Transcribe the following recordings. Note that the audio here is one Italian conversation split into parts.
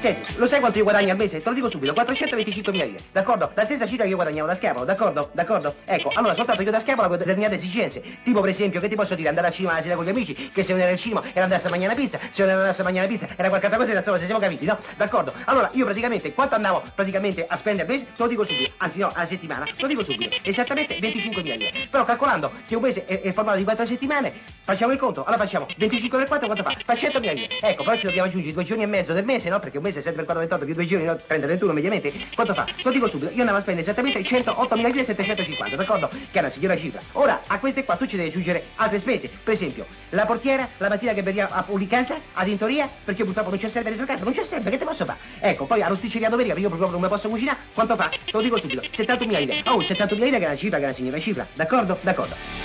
Senti, lo sai quanto io guadagno al mese? Te lo dico subito, 425 mila lire, d'accordo? La stessa cifra che io guadagnavo da schiavo, d'accordo? D'accordo? Ecco, allora soltanto io da schiavo avevo determinate esigenze, tipo per esempio, che ti posso dire, andare al cinema la sera con gli amici, che se non era al cinema era andarsi a mangiare una pizza, se non era andarsi a mangiare una pizza era qualche altra cosa, insomma, se siamo capiti, no? D'accordo? Allora, io praticamente, quanto andavo praticamente a spendere al mese, te lo dico subito, anzi no, alla settimana, te lo dico subito, esattamente 25 mila lire. Però calcolando che un mese è, è formato di 4 settimane, facciamo il conto, allora facciamo 25 per 4 quanto fa? Fa 100 mila lire. Ecco, però ci dobbiamo aggiungere due giorni e mezzo del mese, no? Perché un mese è 7 per 4 28 più due giorni, no? 30 31 mediamente. Quanto fa? Lo dico subito, io andavo a spendere esattamente 108 mila lire e 750, d'accordo? Che è una signora cifra. Ora, a queste qua tu ci devi aggiungere altre spese. Per esempio, la portiera, la mattina che veniva a pulire casa, a tintoria, perché purtroppo non c'è serve dentro casa, non c'è serve, che te posso fare? Ecco, poi all'osticceria domenica, perché io proprio non mi posso cucinare, quanto fa? Lo dico subito, 70 mila lire. Oh, 70 mila lire che è una cifra, che è una signora cifra, d'accordo? D'accordo.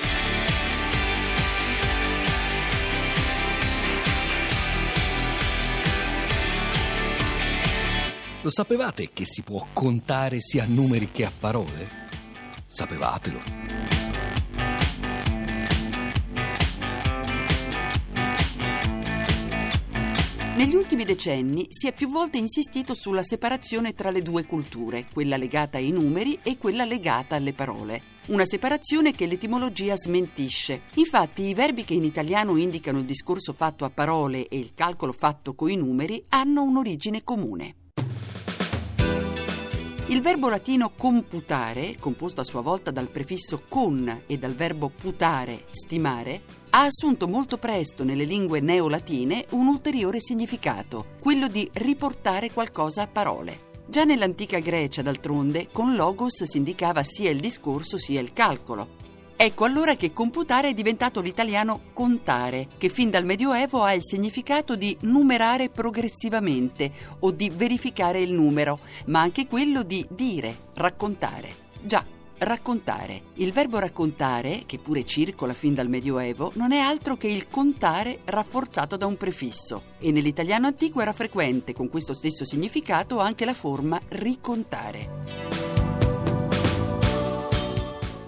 Lo sapevate che si può contare sia a numeri che a parole? Sapevatelo. Negli ultimi decenni si è più volte insistito sulla separazione tra le due culture, quella legata ai numeri e quella legata alle parole. Una separazione che l'etimologia smentisce. Infatti i verbi che in italiano indicano il discorso fatto a parole e il calcolo fatto coi numeri hanno un'origine comune. Il verbo latino computare, composto a sua volta dal prefisso con e dal verbo putare, stimare, ha assunto molto presto nelle lingue neolatine un ulteriore significato, quello di riportare qualcosa a parole. Già nell'antica Grecia, d'altronde, con logos si indicava sia il discorso sia il calcolo. Ecco allora che computare è diventato l'italiano contare, che fin dal Medioevo ha il significato di numerare progressivamente o di verificare il numero, ma anche quello di dire, raccontare. Già, raccontare. Il verbo raccontare, che pure circola fin dal Medioevo, non è altro che il contare rafforzato da un prefisso e nell'italiano antico era frequente con questo stesso significato anche la forma ricontare.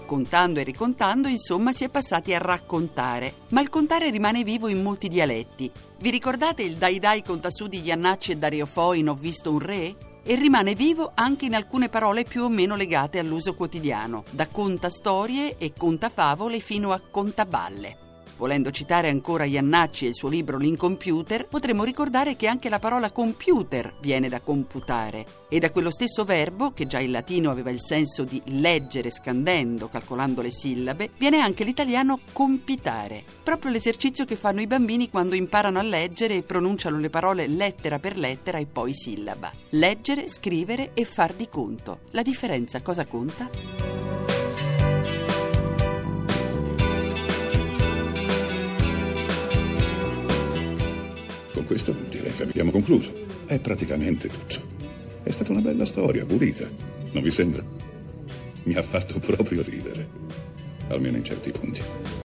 Contando e ricontando, insomma, si è passati a raccontare. Ma il contare rimane vivo in molti dialetti. Vi ricordate il dai dai conta su di Iannacci e Dario Fo in Ho visto un re? E rimane vivo anche in alcune parole più o meno legate all'uso quotidiano, da conta storie e conta favole fino a contaballe. Volendo citare ancora Iannacci e il suo libro L'incomputer, potremmo ricordare che anche la parola computer viene da computare e da quello stesso verbo, che già in latino aveva il senso di leggere scandendo, calcolando le sillabe, viene anche l'italiano compitare, proprio l'esercizio che fanno i bambini quando imparano a leggere e pronunciano le parole lettera per lettera e poi sillaba. Leggere, scrivere e far di conto. La differenza cosa conta? Questo direi che abbiamo concluso. È praticamente tutto. È stata una bella storia, pulita. Non vi sembra? Mi ha fatto proprio ridere. Almeno in certi punti.